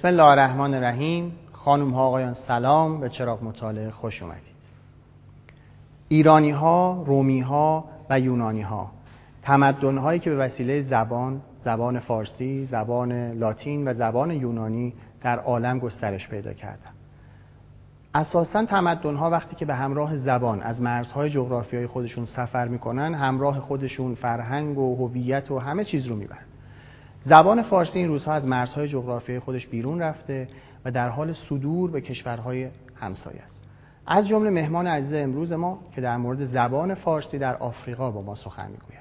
بسم الله الرحمن الرحیم. خانم ها آقایان سلام. به چراغ مطالعه خوش اومدید. ایرانی ها، رومی ها و یونانی ها تمدن هایی که به وسیله زبان، زبان فارسی، زبان لاتین و زبان یونانی در عالم گسترش پیدا کردند. اساسا تمدن ها وقتی که به همراه زبان از مرزهای جغرافیایی خودشون سفر می‌کنن همراه خودشون فرهنگ و هویت و همه چیز رو می‌برن. زبان فارسی این روزها از مرزهای جغرافیایی خودش بیرون رفته و در حال صدور به کشورهای همسایه است. از جمله مهمان عزیز امروز ما که در مورد زبان فارسی در آفریقا با ما سخن می‌گوید.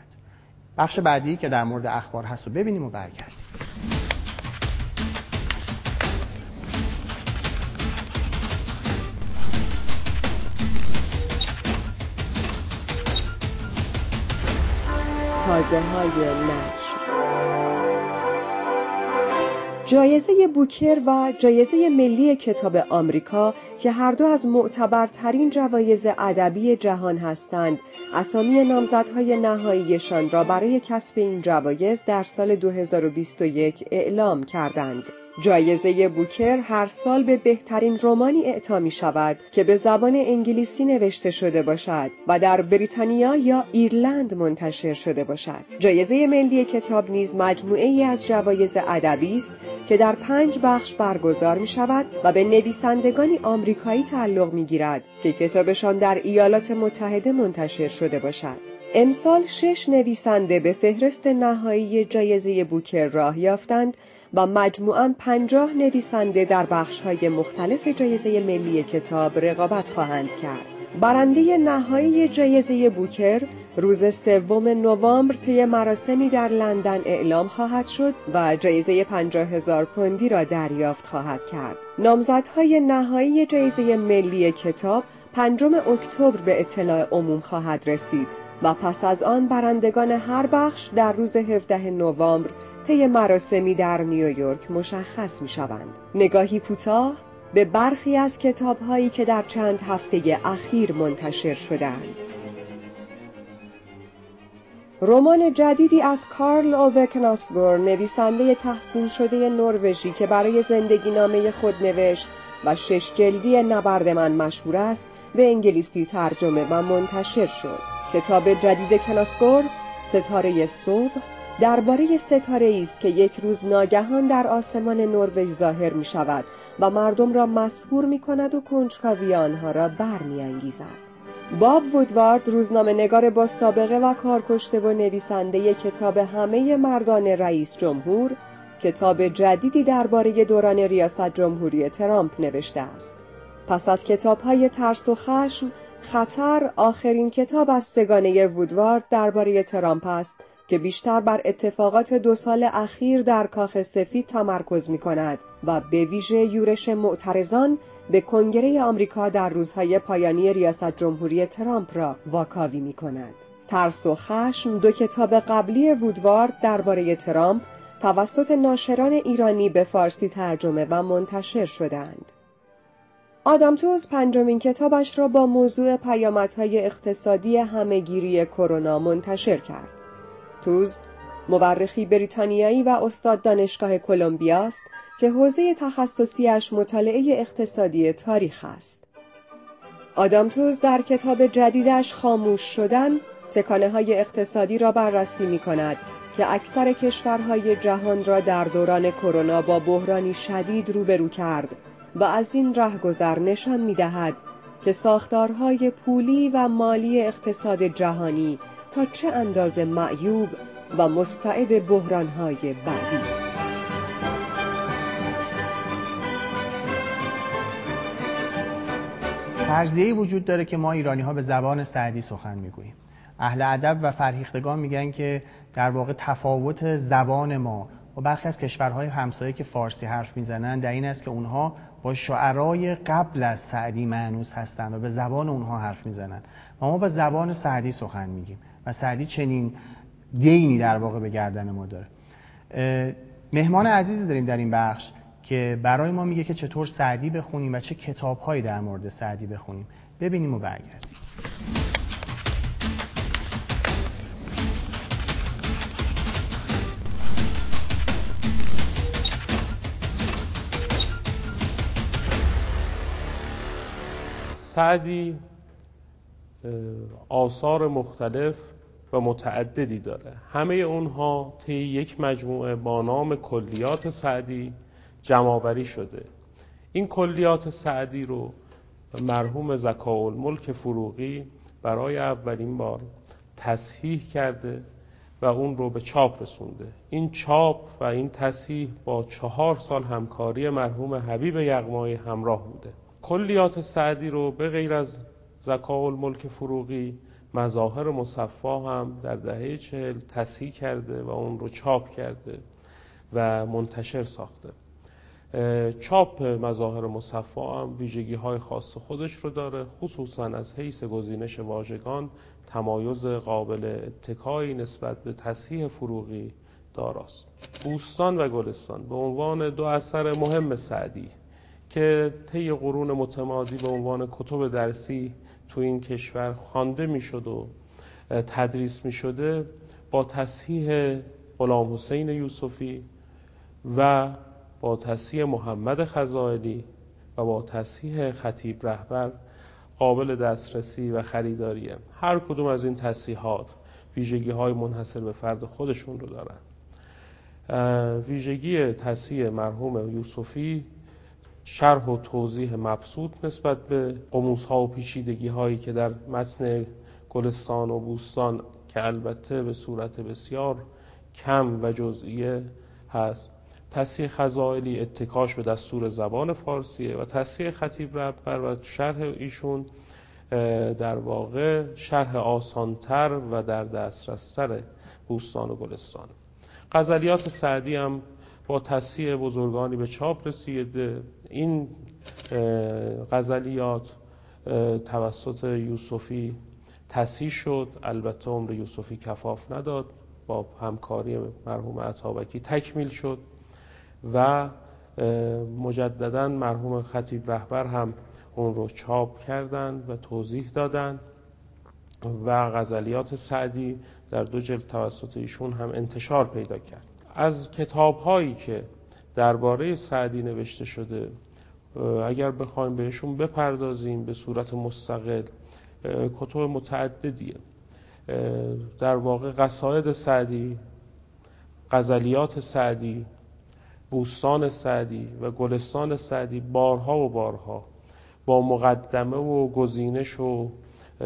بخش بعدی که در مورد اخبار هست رو ببینیم و برگردیم. تازه های نشر جایزه بوکر و جایزه ملی کتاب آمریکا که هر دو از معتبرترین جوایز ادبی جهان هستند. اسامی نامزدهای نهاییشان را برای کسب این جوایز در سال 2021 اعلام کردند. جایزه بوکر هر سال به بهترین رومانی اعطا می شود که به زبان انگلیسی نوشته شده باشد و در بریتانیا یا ایرلند منتشر شده باشد. جایزه ملی کتاب نیز مجموعه ای از جوایز ادبی است که در پنج بخش برگزار می شود و به نویسندگانی آمریکایی تعلق می گیرد که کتابشان در ایالات متحده منتشر شده باشد. امسال شش نویسنده به فهرست نهایی جایزه بوکر راه یافتند و مجموعاً پنجاه نویسنده در بخش‌های مختلف جایزه ملی کتاب رقابت خواهند کرد. برنده نهایی جایزه بوکر روز سوم نوامبر طی مراسمی در لندن اعلام خواهد شد و جایزه پنجاه هزار پوندی را دریافت خواهد کرد. نامزدهای نهایی جایزه ملی کتاب پنجم اکتبر به اطلاع عموم خواهد رسید و پس از آن برندگان هر بخش در روز 17 نوامبر طی مراسمی در نیویورک مشخص می شوند. نگاهی کوتاه به برخی از کتابهایی که در چند هفته اخیر منتشر شدند. رمان جدیدی از کارل اووکناسگور نویسنده تحسین شده نروژی که برای زندگی نامه خود نوشت و شش جلدی نبرد من مشهور است به انگلیسی ترجمه و منتشر شد. کتاب جدید کناسگور ستاره صبح درباره ستاره است که یک روز ناگهان در آسمان نروژ ظاهر می شود و مردم را مسهور می کند و کنجکاوی آنها را برمیانگیزد. باب وودوارد روزنامه نگار با سابقه و کارکشته و نویسنده کتاب همه مردان رئیس جمهور کتاب جدیدی درباره دوران ریاست جمهوری ترامپ نوشته است. پس از کتاب های ترس و خشم، خطر آخرین کتاب از سگانه وودوارد درباره ترامپ است که بیشتر بر اتفاقات دو سال اخیر در کاخ سفید تمرکز می کند و به ویژه یورش معترضان به کنگره آمریکا در روزهای پایانی ریاست جمهوری ترامپ را واکاوی می کند. ترس و خشم دو کتاب قبلی وودوارد درباره ترامپ توسط ناشران ایرانی به فارسی ترجمه و منتشر شدند. آدام توز پنجمین کتابش را با موضوع پیامدهای اقتصادی همهگیری کرونا منتشر کرد. توز مورخی بریتانیایی و استاد دانشگاه کلمبیا است که حوزه تخصصیش مطالعه اقتصادی تاریخ است. آدام توز در کتاب جدیدش خاموش شدن تکانه های اقتصادی را بررسی می کند که اکثر کشورهای جهان را در دوران کرونا با بحرانی شدید روبرو کرد و از این رهگذر نشان می دهد که ساختارهای پولی و مالی اقتصاد جهانی تا چه اندازه معیوب و مستعد بحرانهای بعدی است. فرضیه‌ای وجود داره که ما ایرانی ها به زبان سعدی سخن می‌گوییم اهل ادب و فرهیختگان میگن که در واقع تفاوت زبان ما و برخی از کشورهای همسایه که فارسی حرف می‌زنن در این است که اونها با شعرای قبل از سعدی معنوس هستند و به زبان اونها حرف می‌زنن. و ما به زبان سعدی سخن میگیم و سعدی چنین دینی در واقع به گردن ما داره. مهمان عزیزی داریم در این بخش که برای ما میگه که چطور سعدی بخونیم و چه کتابهایی در مورد سعدی بخونیم. ببینیم و برگردیم. سعدی آثار مختلف و متعددی داره. همه اونها طی یک مجموعه با نام کلیات سعدی جمعآوری شده. این کلیات سعدی رو مرحوم زکاول ملک فروغی برای اولین بار تصحیح کرده و اون رو به چاپ رسونده. این چاپ و این تصحیح با چهار سال همکاری مرحوم حبیب یغمایی همراه بوده. کلیات سعدی رو به غیر از زکاول ملک فروغی مظاهر مصفا هم در دهه چهل تصحیح کرده و اون رو چاپ کرده و منتشر ساخته. چاپ مظاهر مصفا هم ویژگی های خاص خودش رو داره خصوصا از حیث گزینش واژگان تمایز قابل اتکایی نسبت به تصحیح فروغی داراست. بوستان و گلستان به عنوان دو اثر مهم سعدی. که طی قرون متمادی به عنوان کتب درسی تو این کشور خوانده می‌شد و تدریس می شده با تصحیح غلام حسین یوسفی و با تصحیح محمد خزائلی و با تصحیح خطیب رهبر قابل دسترسی و خریداریه هر کدوم از این تصحیحات ویژگی های منحصر به فرد خودشون رو دارن. ویژگی تصحیح مرحوم یوسفی شرح و توضیح مبسوط نسبت به قموس ها و پیچیدگی هایی که در متن گلستان و بوستان که البته به صورت بسیار کم و جزئیه هست تصحیح خزائلی اتکاش به دستور زبان فارسیه و تصحیح خطیب ربر و شرح ایشون در واقع شرح آسانتر و در دسترستر بوستان و گلستان. غزلیات سعدی هم با تصحیح بزرگانی به چاپ رسیده این غزلیات توسط یوسفی تصحیح شد. البته عمر یوسفی کفاف نداد. با همکاری مرحوم عطابکی تکمیل شد و مجددا مرحوم خطیب رهبر هم اون رو چاپ کردند و توضیح دادن و غزلیات سعدی در دو جلد توسط ایشون هم انتشار پیدا کرد. از کتاب هایی که درباره سعدی نوشته شده اگر بخوایم بهشون بپردازیم به صورت مستقل کتب متعددیه. در واقع قصاید سعدی غزلیات سعدی بوستان سعدی و گلستان سعدی بارها و بارها با مقدمه و گزینش و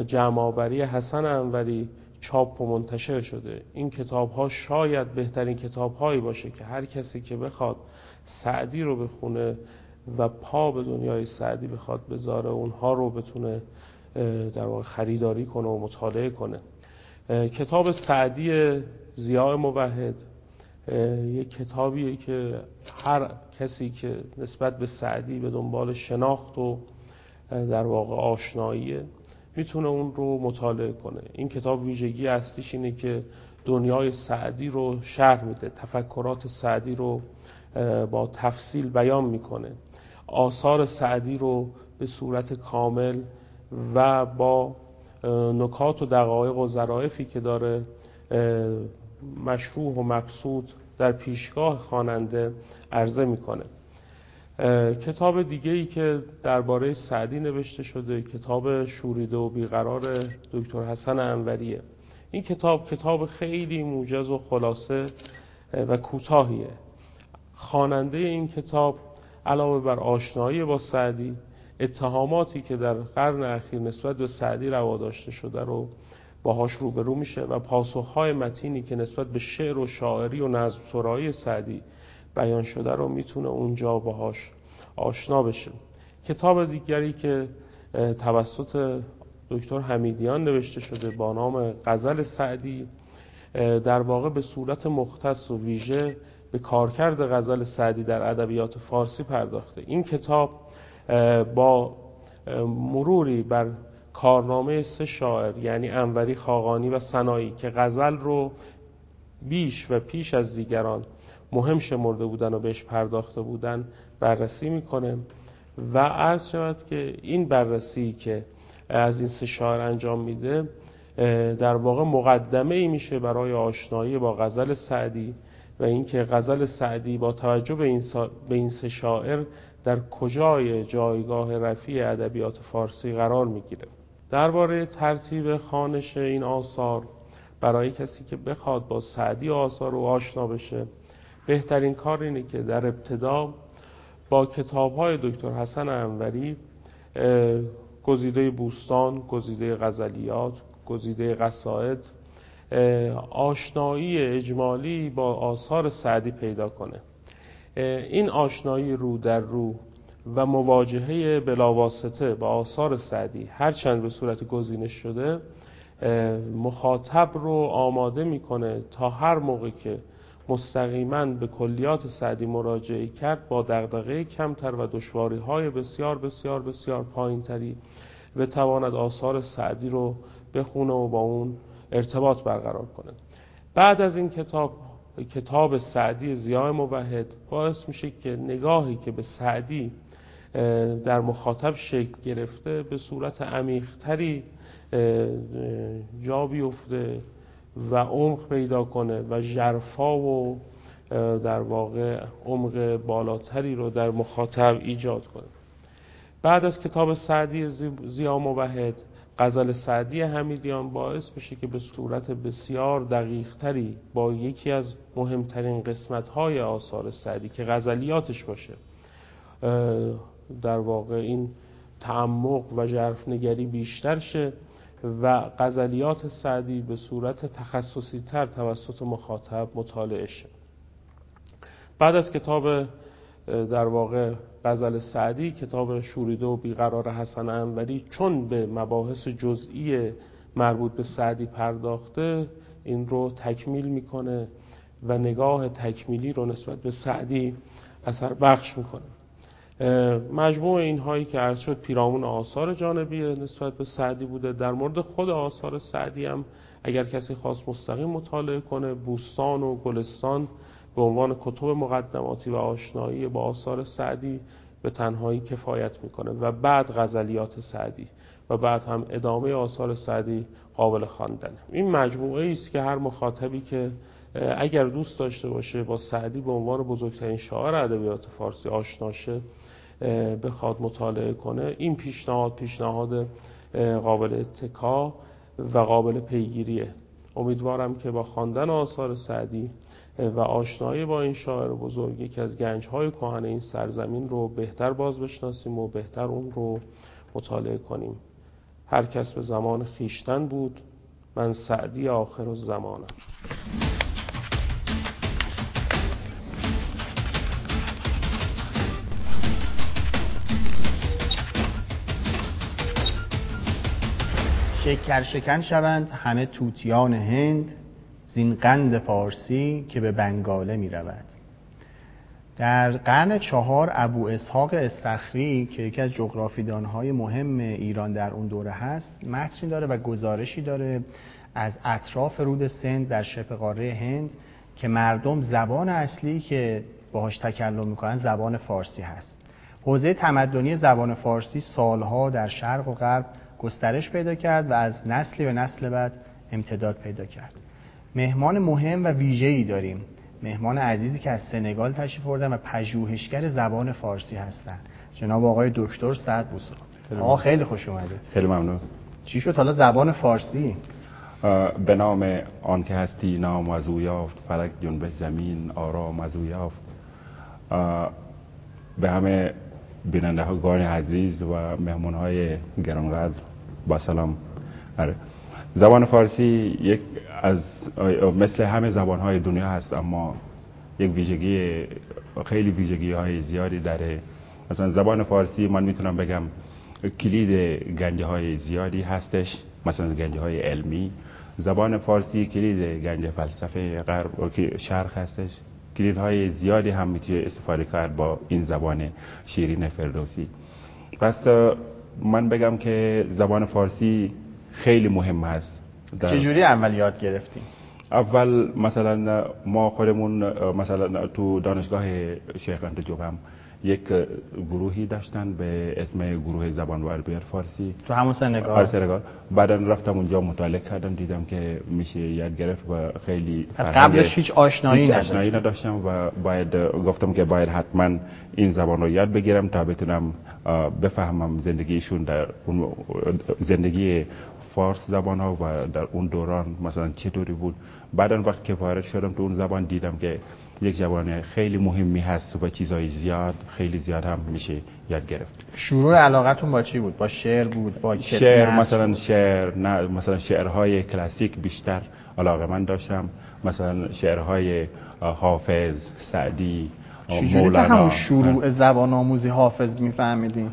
جمعآوری حسن انوری چاپ و منتشر شده. این کتاب ها شاید بهترین کتاب هایی باشه که هر کسی که بخواد سعدی رو بخونه و پا به دنیای سعدی بخواد بذاره اونها رو بتونه در واقع خریداری کنه و مطالعه کنه. کتاب سعدی زیاء موحد یک کتابیه که هر کسی که نسبت به سعدی به دنبال شناخت و در واقع آشناییه. می‌تونه اون رو مطالعه کنه. این کتاب ویژگی اصلیش اینه که دنیای سعدی رو شرح میده تفکرات سعدی رو با تفصیل بیان می‌کنه. آثار سعدی رو به صورت کامل و با نکات و دقایق و ظرافی که داره مشروع و مبسوط در پیشگاه خواننده عرضه می‌کنه. کتاب دیگه ای که درباره سعدی نوشته شده کتاب شوریده و بیقرار دکتر حسن انوریه. این کتاب کتاب خیلی موجز و خلاصه و کوتاهیه. خواننده این کتاب علاوه بر آشنایی با سعدی اتهاماتی که در قرن اخیر نسبت به سعدی روا داشته شده رو باهاش روبرو میشه و پاسخهای متینی که نسبت به شعر و شاعری و نظم سرایی سعدی بیان شده رو می‌تونه اونجا باهاش آشنا بشه. کتاب دیگری که توسط دکتر حمیدیان نوشته شده با نام غزل سعدی در واقع به صورت مختص و ویژه به کارکرد غزل سعدی در ادبیات فارسی پرداخته. این کتاب با مروری بر کارنامه سه شاعر یعنی انوری خاقانی و سنایی که غزل رو بیش و پیش از دیگران مهم شمرده بودن و بهش پرداخته بودن بررسی می‌کنه و عرض شود که این بررسی که از این سه شاعر انجام میده در واقع مقدمه ای میشه برای آشنایی با غزل سعدی و اینکه غزل سعدی با توجه به این, به این سه شاعر در کجای جایگاه رفیع ادبیات فارسی قرار می‌گیره. درباره ترتیب خانش این آثار برای کسی که بخواد با سعدی آثار رو آشنا بشه بهترین کار اینه که در ابتدا با کتاب های دکتر حسن انوری گزیده بوستان، گزیده غزلیات، گزیده قصائد آشنایی اجمالی با آثار سعدی پیدا کنه. این آشنایی رو در رو و مواجهه بلاواسطه با آثار سعدی هرچند به صورت گزینش شده مخاطب رو آماده می‌کنه تا هر موقع که مستقیما به کلیات سعدی مراجعه کرد با دغدغه کمتر و دشواری های بسیار بسیار بسیار پایینتری بتواند آثار سعدی رو بخونه و با اون ارتباط برقرار کنه بعد از این کتاب کتاب سعدی زیای موحد باعث میشه که نگاهی که به سعدی در مخاطب شکل گرفته به صورت عمیقتری جا بیفته. و عمق پیدا کنه و جرفا و در واقع عمق بالاتری رو در مخاطب ایجاد کنه. بعد از کتاب سعدی زیا موحد غزل سعدی حمیدیان باعث میشه که به صورت بسیار دقیقتری با یکی از مهمترین قسمتهای آثار سعدی که غزلیاتش باشه در واقع این تعمق و نگری بیشتر شه. و غزلیات سعدی به صورت تخصصی تر توسط مخاطب مطالعه شه. بعد از کتاب در واقع غزل سعدی کتاب شوریده و بیقرار حسن انوری چون به مباحث جزئی مربوط به سعدی پرداخته این رو تکمیل می‌کنه و نگاه تکمیلی رو نسبت به سعدی اثر بخش می‌کنه. مجموع این هایی که عرض شد پیرامون آثار جانبی نسبت به سعدی بوده. در مورد خود آثار سعدی هم اگر کسی خواست مستقیم مطالعه کنه بوستان و گلستان به عنوان کتب مقدماتی و آشنایی با آثار سعدی به تنهایی کفایت می‌کنه و بعد غزلیات سعدی و بعد هم ادامه آثار سعدی قابل خواندن این مجموعه است که هر مخاطبی که اگر دوست داشته باشه با سعدی به عنوان بزرگترین شاعر ادبیات فارسی آشناشه بخواد مطالعه کنه این پیشنهاد پیشنهاد قابل اتکا و قابل پیگیریه. امیدوارم که با خواندن آثار سعدی و آشنایی با این شاعر بزرگ یکی از گنجهای کهن این سرزمین رو بهتر باز بشناسیم و بهتر اون رو مطالعه کنیم. هر کس به زمان خیشتن بود من سعدی آخر و زمانم شکر شکن شوند. همه توتیان هند زین قند فارسی که به بنگاله می رود. در قرن چهار ابو اسحاق استخری که یکی از جغرافیدانهای مهم ایران در اون دوره هست متنی داره و گزارشی داره از اطراف رود سند در شبه قاره هند که مردم زبان اصلی که باهاش تکلم می‌کنن زبان فارسی هست. حوزه تمدنی زبان فارسی سالها در شرق و غرب گسترش پیدا کرد و از نسلی به نسل بعد امتداد پیدا کرد. مهمان مهم و ویژه‌ای داریم. مهمان عزیزی که از سنگال تشریف بردن و پژوهشگر زبان فارسی هستند جناب آقای دکتر سعد بوسا. آقا خیلی خوش اومدید. خیلی ممنون. چی شد؟ حالا زبان فارسی؟ به نام آن که هستی نام از او یافت. فلک جنب زمین آرام از او یافت. به همه بیننده ها عزیز و مهمون های گرانقدر. با سلام. آره. زبان فارسی یک از مثل همه زبان های دنیا هست اما یک ویژگی خیلی ویژگی های زیادی داره. مثلا زبان فارسی من می‌تونم بگم کلید گنجه های زیادی هستش مثلا گنجه های علمی. زبان فارسی کلید گنجه فلسفه غرب که شرق هستش. کلید های زیادی هم می‌تونه استفاده کرد با این زبان شیرین فردوسی. پس من بگم که زبان فارسی خیلی مهم هست چجوری اول یاد گرفتیم؟ اول مثلا ما خودمون مثلا تو دانشگاه شیخ انت هم یک گروهی داشتن به اسم گروه زبان و ادبیات فارسی. تو همون سنگال. آره سنگال. بعدا رفتم اونجا مطالعه کردم دیدم که میشه یاد گرفت و خیلی از قبلش هیچ آشنایی. آشنایی نداشتم و باید گفتم که باید حتما این زبان رو یاد بگیرم تا بتونم بفهمم زندگیشون در اون زندگی فارس زبان ها و در اون دوران مثلا چطوری بود. بعدا وقتی که وارد شدم تو اون زبان دیدم که یک زبان خیلی مهمی هست و چیزهای زیاد خیلی زیاد هم میشه یاد گرفت. شروع علاقتون با چی بود؟ با شعر بود؟ با شعر مثلا؟ شعر نه مثلا شعرهای کلاسیک بیشتر علاقه من داشتم. مثلا شعرهای حافظ سعدی مولانا. همون شروع زبان آموزی حافظ میفهمیدین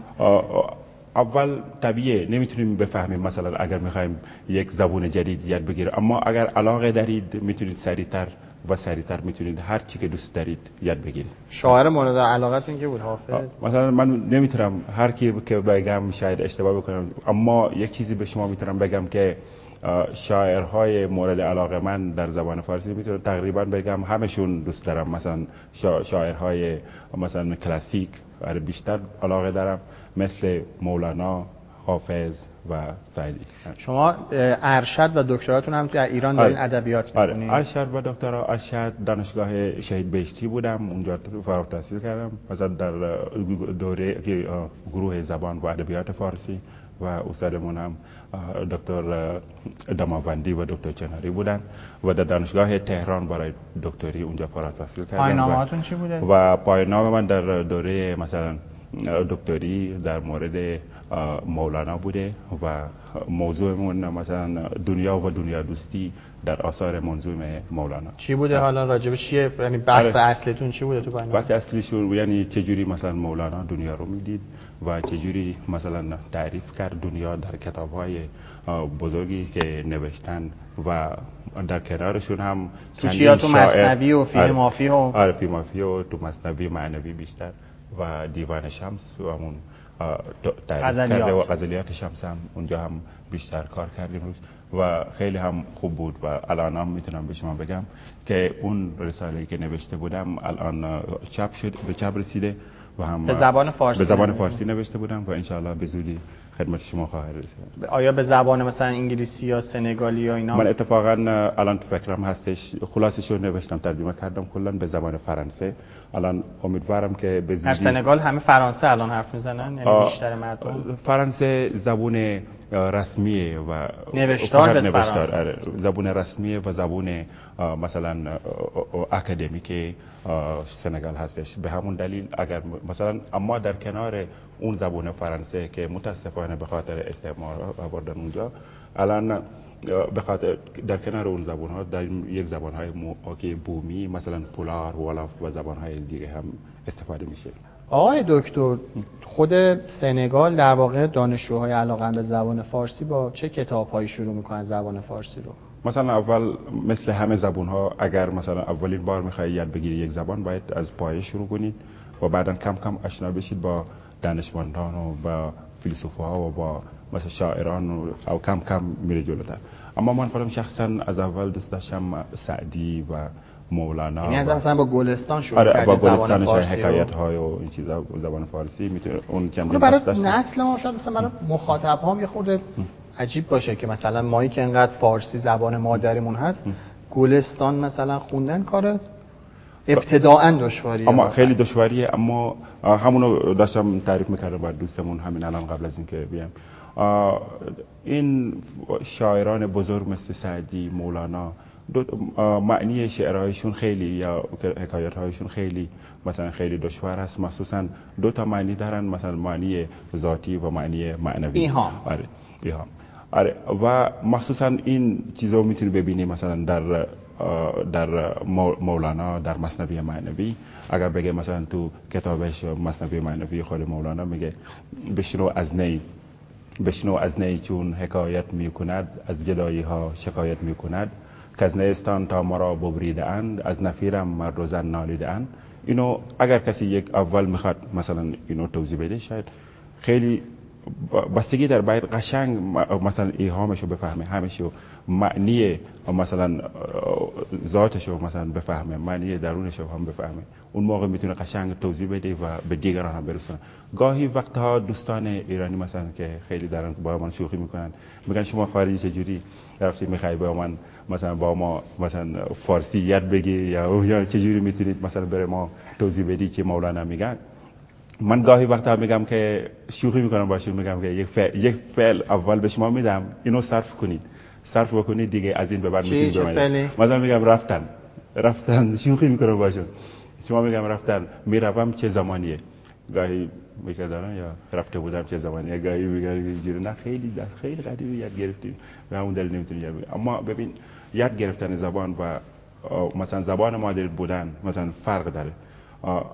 اول طبیعه نمی‌تونیم بفهمیم. مثلا اگر می‌خوایم یک زبون جدید یاد بگیریم اما اگر علاقه دارید می‌تونید سریعتر و سریعتر می‌تونید هر چی که دوست دارید یاد بگیرید. شاعر مورد علاقتون که بود حافظ؟ مثلا من نمی‌تونم هر کی که بگم شاید اشتباه بکنم اما یک چیزی به شما می‌تونم بگم که شاعرهای مورد علاقه من در زبان فارسی می‌تونم تقریبا بگم همشون دوست دارم. مثلا شا- شاعرهای مثلا کلاسیک بیشتر علاقه دارم مثل مولانا حافظ و سعدی شما ارشد و دکتراتون هم در ایران دارین آره. ادبیات آره. می‌خونین. ارشد و دکترا ارشد دانشگاه شهید بهشتی بودم. اونجا فارغ التحصیل کردم. مثلا در دوره گروه زبان و ادبیات فارسی و استادمون هم دکتر دماوندی و دکتر چناری بودن و در دانشگاه تهران برای دکتری اونجا فارغ التحصیل کردم. هاتون چی بوده؟ و پایان‌نامه من در دوره مثلا دکتری در مورد مولانا بوده و موضوعمون مثلا دنیا و دنیا دوستی در آثار منظوم مولانا. چی بوده حالا راجب چیه؟ یعنی بحث آره. اصلیتون چی بوده تو پایان‌نامه بحث اصلیشون یعنی چجوری مثلا مولانا دنیا رو می‌دید و چجوری مثلا تعریف کرد دنیا در کتاب‌های آه، بزرگی که نوشتن و در کنارشون هم تو چیا؟ تو مثنوی و فیه آره. مافی و- آره فی مافی و تو مصنوی معنوی بیشتر. و دیوان شمس و همون. کرده و غزلیات شمس هم اونجا هم بیشتر کار کردیم روش و خیلی هم خوب بود و الان هم می‌تونم به شما بگم که اون رساله که نوشته بودم الان چاپ شد به چاپ رسیده و هم به زبان فارسی به زبان نوشته. فارسی نوشته بودم و انشاءالله به زودی خدمت شما خواهد رسید. آیا به زبان مثلا انگلیسی یا سنگالی یا اینا؟ من اتفاقا الان تو فکرم هستش. خلاصش رو نوشتم ترجمه کردم. کلا به زبان فرانسه. الان امیدوارم که به در زودی سنگال همه فرانسه الان حرف می‌زنن یعنی بیشتر مردم. فرانسه زبون آه، رسمیه و نوشتار نوشتار آره. زبون رسمیه و زبون مثلا اکادمیک سنگال هستش به همون دلیل اگر مثلا اما در کنار اون زبون فرانسه که متاسفانه به خاطر استعمار آوردن اونجا الان به خاطر در کنار اون زبان ها در یک زبان های بومی مثلا پولار ولاف و زبان های دیگه هم استفاده میشه آقای دکتر خود سنگال در واقع دانشجوهای علاقه به زبان فارسی با چه کتابهایی شروع می‌کنن زبان فارسی رو؟ مثلا اول مثل همه زبون ها اگر مثلا اولین بار می‌خوای یاد بگیری یک زبان باید از پایه شروع کنید و بعدا کم کم آشنا بشید با دانشمندان و با فیلسوفا و با مثلا شاعران و او کم کم میره جلوتر. اما من خودم شخصا از اول دوست داشتم سعدی و مولانا یعنی از مثلا با گلستان شروع آره با فارسی رو؟ حکایت های و این چیزا زبان فارسی می‌تونه اون چندین خب برای. نسل ما شاید مثلا برای مخاطب هم یه خورده عجیب باشه که مثلا مایی که انقدر فارسی زبان مادریمون هست گلستان مثلا خوندن کار ابتداعا دشواریه اما. خیلی دشواریه اما همونو داشتم تعریف می‌کردم بر دوستمون همین الان قبل از اینکه بیام این شاعران بزرگ مثل سعدی مولانا دو معنی شعرهایشون خیلی یا حکایت هایشون خیلی مثلا خیلی دشوار هست. مخصوصا دو تا معنی دارن مثلا معنی ذاتی و معنی معنوی. ایهام. آره ایهام. آره و مخصوصا این چیزا می‌تونی ببینی مثلا در در مو- مولانا در مصنوی معنوی. اگر بگه مثلا تو کتابش مصنوی معنوی خود مولانا میگه بشنو از نی بشنو از نی چون حکایت می کند از گدایی ها شکایت می نیستان تا مرا ببریده اند از نفیرم مرد و زن نالیده اند. اینو اگر کسی یک اول می‌خواد مثلا اینو توضیح بده شاید خیلی بستگی در باید قشنگ مثلا ایهامش رو بفهمه همشو معنی مثلا ذاتش رو مثلا بفهمه معنی درونش رو هم بفهمه. اون موقع می‌تونه قشنگ توضیح بده و به دیگران هم برسونه. گاهی وقتها دوستان ایرانی مثلا که خیلی دارن با من شوخی می‌کنن میگن شما خارجی چجوری؟ رفتی می‌خوای با من مثلا با ما مثلا فارسی یاد بگی یا یا چجوری می‌تونید مثلا بره ما توضیح بدی که مولانا میگن؟ من گاهی وقتا میگم که شوخی می‌کنم باشون میگم که یک فعل, یک فعل اول به شما میدم اینو صرف کنید. صرف بکنید دیگه از این به بعد می‌تونید مثلا میگم رفتن. رفتن شوخی می‌کنم باشون شما. میگم رفتن. می‌روم چه زمانیه؟ گاهی می‌کردن یا رفته بودم چه زمانیه؟ گاهی میگم نه خیلی دست خیلی قدیمی یاد گرفتیم. و همون دلیل نمی‌تونی یاد اما ببین یاد گرفتن زبان و مثلا زبان مادری بودن مثلا فرق داره.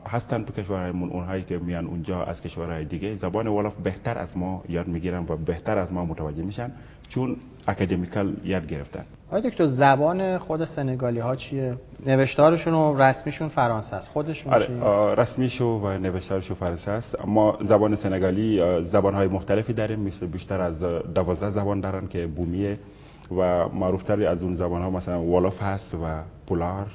هستن تو کشورهایمون اونهایی که میان اونجا از کشورهای دیگه. زبان ولف بهتر از ما یاد می‌گیرن و بهتر از ما متوجه میشن چون اکادمیکال یاد گرفتن. آیا دکتر زبان خود سنگالی ها چیه؟ نوشتارشون و رسمیشون فرانسه است. خودشون آره چیه؟ رسمیشو و نوشتارشو فرانسه است. اما زبان سنگالی زبان های مختلفی داره مثل بیشتر از دوازده زبان دارن که بومیه و معروفتری از اون زبان ها مثلا ولف هست و پولار.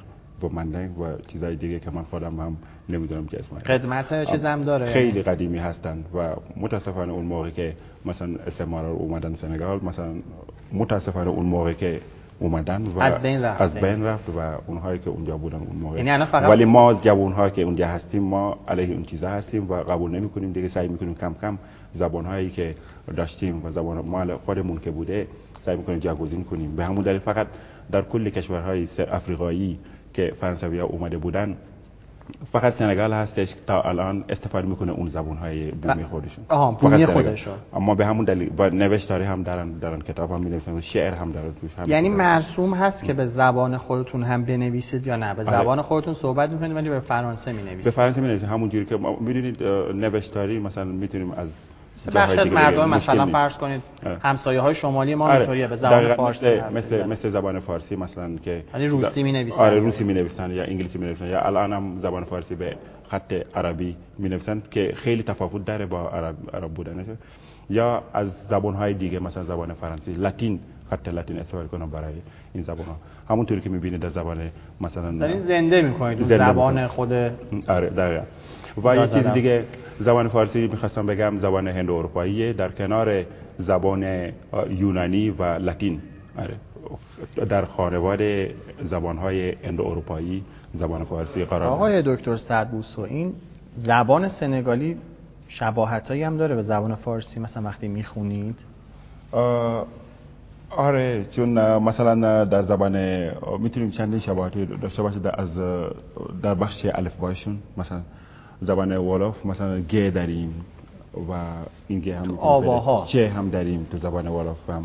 و مندنگ و چیزای دیگه که من خودم هم نمی‌دونم چه اسمش. خدمت چیز هم داره. خیلی قدیمی هستن و متاسفانه اون موقع که مثلا استعمار اومدن سنگال مثلا متاسفانه اون موقع که اومدن و از بین رفت از بین رفت و اونهایی که اونجا بودن اون موقع. یعنی فقط ولی ما از جوان‌ها که اونجا هستیم ما علیه اون چیزا هستیم و قبول نمی‌کنیم. دیگه سعی می‌کنیم کم کم زبان‌هایی که داشتیم و زبان مال خودمون که بوده سعی می‌کنیم جاگزین کنیم. به همون دلیل فقط در کل کشورهای افریقایی که فرانسوی ها اومده بودن فقط سنگال هستش تا الان استفاده می‌کنه اون زبون های بومی خودشون. آها بومی خودشون. اما به همون دلیل و نوشتاری هم دارن دارن کتاب هم می‌نویسن شعر هم دارن توش هم یعنی مرسوم هست که به زبان خودتون هم بنویسید یا نه؟ به آره. زبان خودتون صحبت می‌کنید ولی به فرانسه می‌نویسید. به فرانسه می‌نویسید. همونجوری که می‌دونید نوشتاری مثلا می‌تونیم از بخش از مردم مثلا فرض کنید همسایه های شمالی ما آره. به زبان فارسی مثل مثل, مثل زبان فارسی مثلا که یعنی روسی می نویسن آره روسی می نویسن یا انگلیسی می نویسن یا الان هم زبان فارسی به خط عربی می نویسن که خیلی تفاوت داره با عرب, عرب بودنش یا از زبان های دیگه مثلا زبان فرانسه لاتین خط لاتین استفاده کنم برای این زبان ها همونطوری که می‌بینید در زبان مثلا زنده می‌کنید زبان خود آره دقیقاً. و یه چیز دیگه زبان فارسی می‌خواستم بگم زبان هند اروپایی در کنار زبان یونانی و لاتین آره در خانواده زبانهای هند اروپایی زبان فارسی قرار آقای دکتر سعد بوسو این زبان سنگالی شباهتایی هم داره به زبان فارسی؟ مثلا وقتی می‌خونید؟ آره چون مثلا در زبان می‌تونیم چندین شباهتی داشته باشه در از در بخش الفبایشون مثلا زبان ولاف مثلا گ داریم و این گ هم آواها. چه هم داریم تو زبان ولاف هم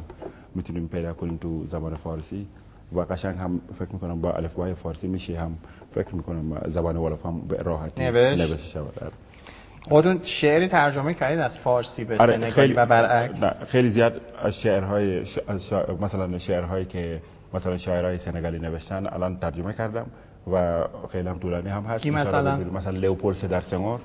می‌تونیم پیدا کنیم تو زبان فارسی و قشنگ هم فکر می‌کنم با الفبای فارسی میشه هم فکر می‌کنم زبان ولاف هم به راحتی نوشت. شود. خودتون شعری ترجمه کردید از فارسی به آره سنگالی خیلی و برعکس؟ خیلی زیاد از شعرهای ش... مثلا شعرهایی که مثلا شاعرای سنگالی نوشتن الان ترجمه کردم. و خیلی هم طولانی هم هست. مثلا؟ مثلا لئوپولد در سمور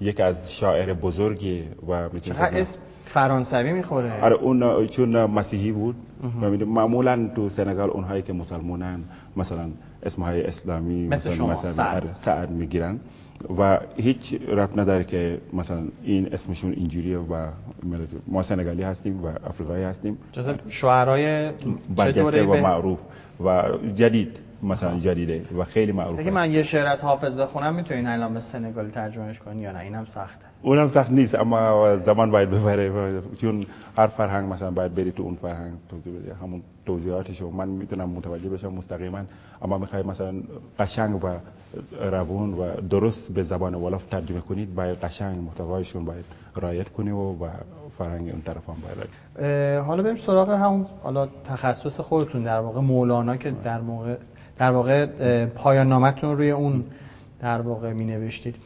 یک از شاعر بزرگی و چقدر اسم فرانسوی می‌خوره؟ آره اون چون مسیحی بود. معمولا تو سنگال اونهایی که مسلمانن مثلا اسمهای اسلامی مثل شما مثلا سعد. سعد می‌گیرن. و هیچ رب نداره که مثلا این اسمشون اینجوریه و ما سنگالی هستیم و افریقایی هستیم. جز شعرهای و معروف و جدید. مثلا جدیده و خیلی معروفه. اگه من یه شعر از حافظ بخونم می‌تونین الان به سنگالی ترجمهش کنی یا نه؟ اینم سخته. اونم سخت نیست اما زمان باید ببره. چون هر فرهنگ مثلا باید بری تو اون فرهنگ توضیح بده. همون توضیحاتشو من می‌تونم متوجه بشم مستقیما. اما می‌خوای مثلا قشنگ و روون و درست به زبان ولاف ترجمه کنید باید قشنگ محتوایشون باید رایت کنی و و فرهنگ اون طرف هم باید حالا بریم سراغ همون حالا تخصص خودتون در واقع مولانا که در موقع در واقع پایان نامتون روی اون در واقع می نوشتید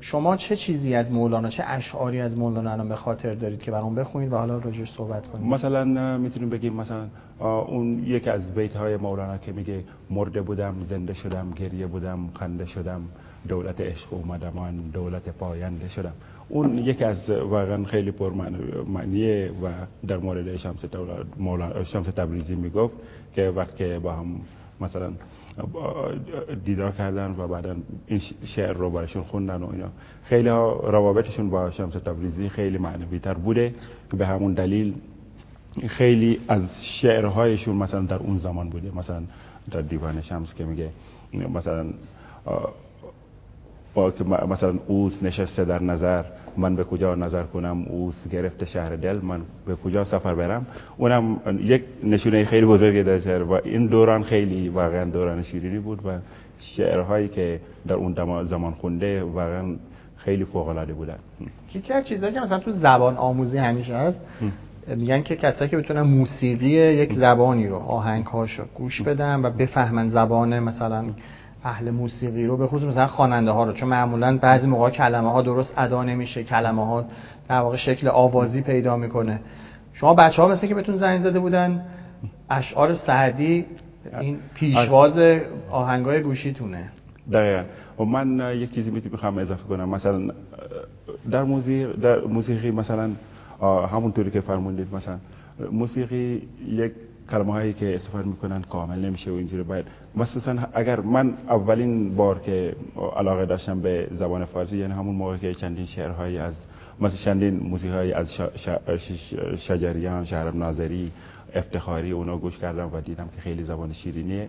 شما چه چیزی از مولانا چه اشعاری از مولانا الان به خاطر دارید که برام بخونید و حالا راجعش صحبت کنید مثلا می‌تونیم بگیم مثلا اون یکی از بیت های مولانا که میگه مرده بودم زنده شدم گریه بودم خنده شدم دولت عشق اومدم من دولت پاینده شدم. اون یکی از واقعا خیلی پرمعنیه و در مورد شمس مولانا شمس تبریزی می‌گفت که وقتی با هم مثلا دیدار کردن و بعدا این شعر رو براشون خوندن و اینا. خیلی روابطشون با شمس تبریزی خیلی معنوی تر بوده. به همون دلیل خیلی از شعرهایشون مثلا در اون زمان بوده. مثلا در دیوان شمس که میگه مثلا با که مثلا اوس نشسته در نظر من به کجا نظر کنم؟ اوس گرفته شهر دل من به کجا سفر برم؟ اونم یک نشونه خیلی بزرگی در شعر و این دوران خیلی واقعا دوران شیرینی بود و شعرهایی که در اون زمان خونده واقعا خیلی فوق العاده بودن. یکی از چیزایی که مثلا تو زبان آموزی همیشه هست میگن که کسایی که بتونن موسیقی یک زبانی رو آهنگ هاشو گوش بدن و بفهمن زبان مثلا اهل موسیقی رو به خصوص مثلا خواننده ها رو چون معمولا بعضی موقع کلمه ها درست ادا نمیشه کلمه ها در واقع شکل آوازی پیدا می‌کنه. شما بچه ها مثل که بهتون زنگ زده بودن اشعار سعدی این پیشواز آهنگای گوشیتونه. دقیقا. و من یک چیزی می‌خوام اضافه کنم. مثلا در موسیقی در موسیقی مثلا همونطوری که فرمودید مثلا موسیقی یک کلمه که استفاده می‌کنن کامل نمیشه و اینجوری. باید مخصوصا اگر من اولین بار که علاقه داشتم به زبان فارسی یعنی همون موقع که چندین شعرهایی از مثلا چندین موسیقی از شجریان شهرام ناظری افتخاری اونا گوش کردم و دیدم که خیلی زبان شیرینیه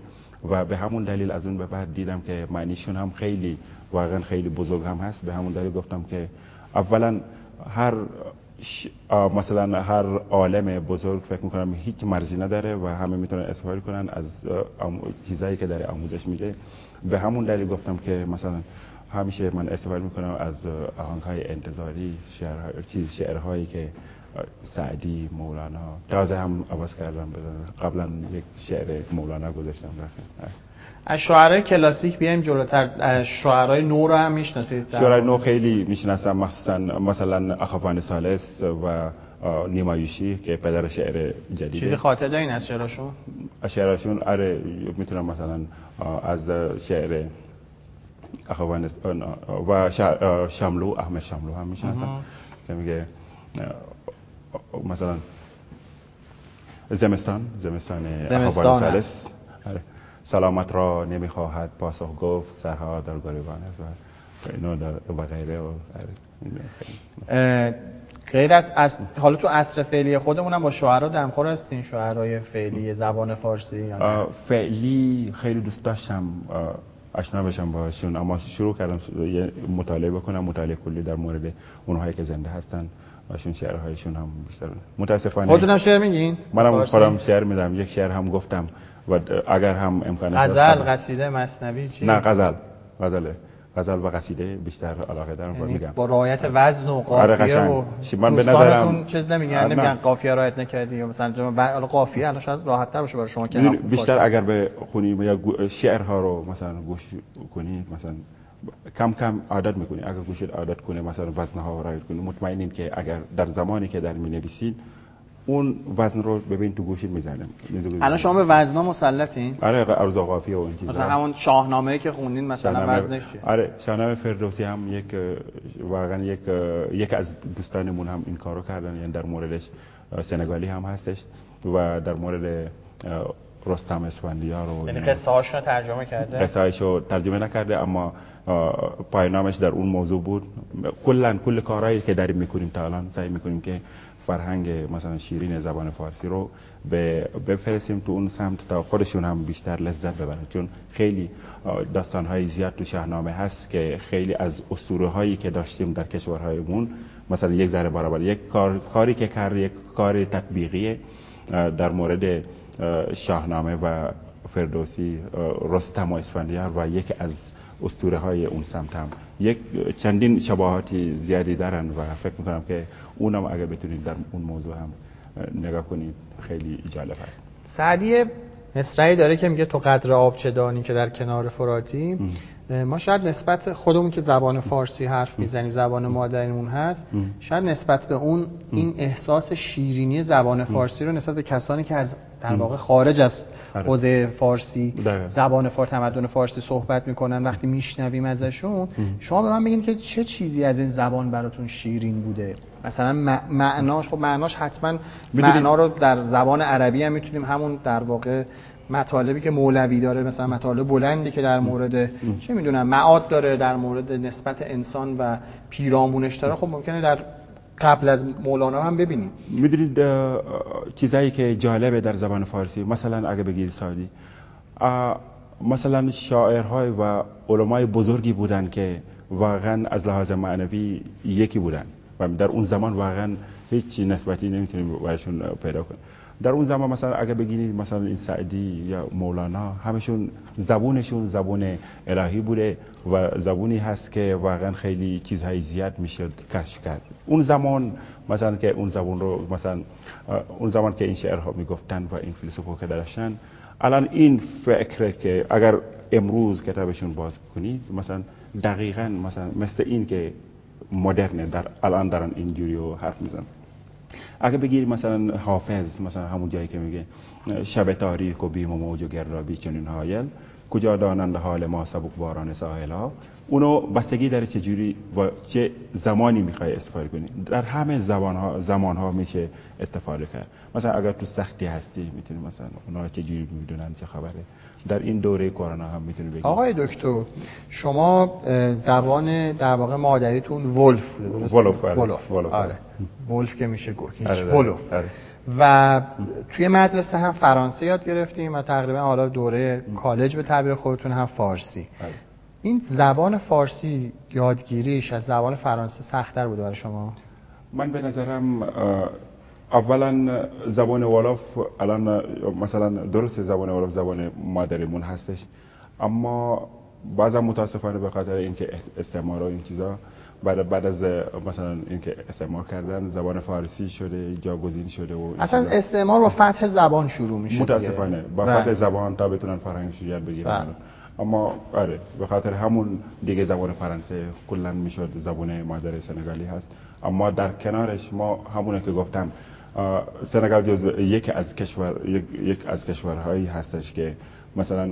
و به همون دلیل از اون به بعد دیدم که معنیشون هم خیلی واقعا خیلی بزرگ هم هست. به همون دلیل گفتم که اولا هر مثلا هر عالم بزرگ فکر می‌کنم هیچ مرزی نداره و همه می‌تونن استفاده کنن از چیزایی که داره آموزش میده. به همون دلیل گفتم که مثلا همیشه من استفاده می‌کنم از آهنگ های چیز شعرهایی که سعدی مولانا تازه هم عوض کردم قبلا یک شعر مولانا گذاشتم. از شعرهای کلاسیک بیایم جلوتر. شعرهای نو رو هم می‌شناسید. شعرهای نو خیلی می‌شناسم مخصوصا مثلا اخوان سالس و نیمایوشی که پدر شعر جدیده. چیزی خاطر دارین از شعرهاشون شعرهاشون آره می‌تونم مثلا از شعر اخوان و شملو احمد شملو هم می‌شناسم. که میگه مثلا زمستان زمستان. اخوان سالس. آره. سلامت را نمی‌خواهد پاسخ گفت سرها در گریبان اینو در و غیره و غیر از, از حالا تو عصر فعلی خودمونم با شعرا دمخور هستین شعرهای فعلی زبان فارسی یا فعلی خیلی دوست داشتم آشنا بشم باشون اما شروع کردم مطالعه بکنم. مطالعه کلی در مورد اونهایی که زنده هستن. باشون شعرهایشون هم بیشتر متاسفانه خودتونم شعر میگین؟ منم خودم شعر میدم. یک شعر هم گفتم. و اگر هم امکانش غزل قصیده مصنوی چی؟ نه غزل. غزله. غزل و قصیده بیشتر علاقه دارم یعنی میگم. با رعایت وزن و قافیه و من به نظرم چیز نمیگن نمیگن قافیه رعایت نکردی یا مثلا حالا قافیه الان شاید راحت تر باشه برای شما که بیشتر اگر به خونی یا شعرها رو مثلا گوش کنید مثلا کم کم عادت می‌کنی. اگر گوشت عادت کنه مثلا وزن ها رعایت کنی مطمئنین که اگر در زمانی که در می نویسید اون وزن رو ببین تو گوشت می‌زنه. الان شما به وزنا مسلطین. آره عرض قافیه و این چیزا. مثلا همون شاهنامه که خوندین مثلا وزنش چیه؟ آره شاهنامه فردوسی هم یک واقعا یک یک از دوستانمون هم این کارو کردن یعنی در موردش سنگالی هم هستش و در مورد رستم اسفندیار رو یعنی قصه هاشو ترجمه کرده؟ قصه هاشو ترجمه نکرده اما پایانامش در اون موضوع بود. کلا کل کارهایی که داریم می‌کنیم تا الان سعی می‌کنیم که فرهنگ مثلا شیرین زبان فارسی رو به بفرستیم تو اون سمت تا خودشون هم بیشتر لذت ببرن. چون خیلی داستان های زیاد تو شاهنامه هست که خیلی از اسطوره هایی که داشتیم در کشورهایمون مثلا یک ذره برابر یک کار، کاری که کرد یک کار تطبیقی در مورد شاهنامه و فردوسی رستم و اسفندیار و یک از اسطوره های اون سمت هم. یک چندین شباهاتی زیادی دارن و فکر می‌کنم که اونم اگر بتونید در اون موضوع هم نگاه کنید خیلی جالب هست. سعدی مصرعی داره که میگه تو قدر آب چه دانی که در کنار فراتی ما شاید نسبت خودمون که زبان فارسی حرف می‌زنیم زبان مادریمون هست شاید نسبت به اون این احساس شیرینی زبان فارسی رو نسبت به کسانی که از در واقع خارج از آره. حوزه فارسی. زبان فارسی تمدن فارسی صحبت می‌کنن وقتی میشنویم ازشون شما به من بگین که چه چیزی از این زبان براتون شیرین بوده؟ مثلا معناش خب معناش حتما معنا رو در زبان عربی هم می‌تونیم همون در واقع مطالبی که مولوی داره مثلا مطالب بلندی که در مورد چه می‌دونم معاد داره در مورد نسبت انسان و پیرامونش داره خب ممکنه در قبل از مولانا هم ببینیم. می‌دونید چیزایی که جالبه در زبان فارسی مثلا اگه بگید سادی مثلا شاعرهای و علمای بزرگی بودن که واقعا از لحاظ معنوی یکی بودن و در اون زمان واقعا هیچ نسبتی نمی‌تونیم برشون پیدا کنیم. در اون زمان مثلا اگه بگینید مثلا این سعدی یا مولانا همشون زبونشون زبون الهی بوده و زبونی هست که واقعا خیلی چیزهای زیاد می‌شد کشف کرد. اون زمان مثلا که اون زبون رو مثلا اون زمان که این شعرها می‌گفتن و این فیلسوفا که داشتن الان این فکره که اگر امروز کتابشون باز کنید مثلا دقیقا مثلا مثل این که مدرنه در الان دارن اینجوری حرف می‌زنن. اگه بگیری مثلا حافظ مثلا همون جایی که میگه شب تاریک و بیم و موج و گردابی چنین هایل کجا دانند حال ما سبک باران ساحل ها اونو بستگی داره چه جوری و چه زمانی می‌خوای استفاده کنی در همه زبان ها زمان ها میشه استفاده کرد مثلا اگر تو سختی هستی می‌تونی مثلا اونا چه جوری می‌دونن چه خبره در این دوره کرونا هم می‌تونی بگی آقای دکتر شما زبان در واقع مادریتون ولوف درسته؟ ولوف، آره. ولوف ولوف، آره آره. ولف که میشه گفت هیچ آره، ولف آره. و توی مدرسه هم فرانسه یاد گرفتیم و تقریبا حالا دوره کالج به تعبیر خودتون هم فارسی. این زبان فارسی یادگیریش از زبان فرانسه سختتر بوده برای شما من به نظرم اولا زبان ولاف الان مثلا درست زبان ولاف زبان مادریمون هستش اما بعضا متاسفانه به خاطر اینکه استعمار و این چیزا بعد بعد از مثلا اینکه استعمار کردن زبان فارسی شده جاگزین شده و اصلا. استعمار با فتح زبان شروع میشه. متاسفانه با بله. فتح زبان تا بتونن فرهنگش رو یاد بگیرن بله. اما آره به خاطر همون دیگه زبان فرانسه کلا می‌شد زبان مادر سنگالی هست اما در کنارش ما همونه که گفتم سنگال جزو یک از کشور یک, یک از کشورهایی هستش که مثلا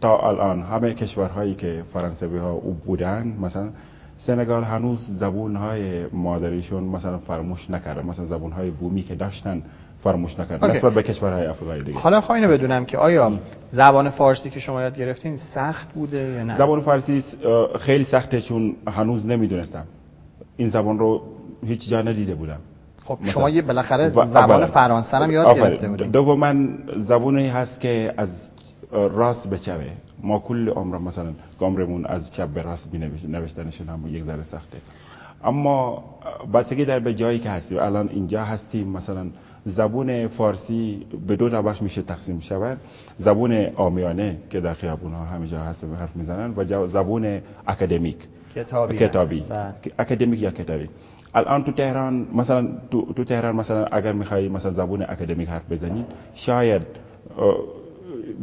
تا الان همه کشورهایی که فرانسوی ها او بودن مثلا سنگال هنوز زبون های مادریشون مثلا فراموش نکرده مثلا زبون های بومی که داشتن فراموش اوکی. نسبت به کشورهای افریقایی دیگه حالا خواهی بدونم که آیا زبان فارسی که شما یاد گرفتین سخت بوده یا نه زبان فارسی خیلی سخته چون هنوز نمی‌دونستم این زبان رو هیچ جا ندیده بودم خب مثلا. شما یه بالاخره زبان. فرانسه هم یاد. گرفته بودین دوما زبانی هست که از راست به چپه ما کل عمر مثلا عمرمون از چپ به راست نوشتنشون هم یک ذره سخته. اما اه، بستگی در به جایی که هستیم. الان اینجا هستیم. مثلا زبون فارسی به دو طبقه میشه تقسیم شود. زبون عامیانه که در خیابون ها همه جا هست و حرف می‌زنن و زبون اکادمیک. کتابی کتابی. بله. اکادمیک یا کتابی. الان تو تهران مثلا تو, تو تهران مثلا اگر می‌خوای مثلا زبون اکادمیک حرف بزنی شاید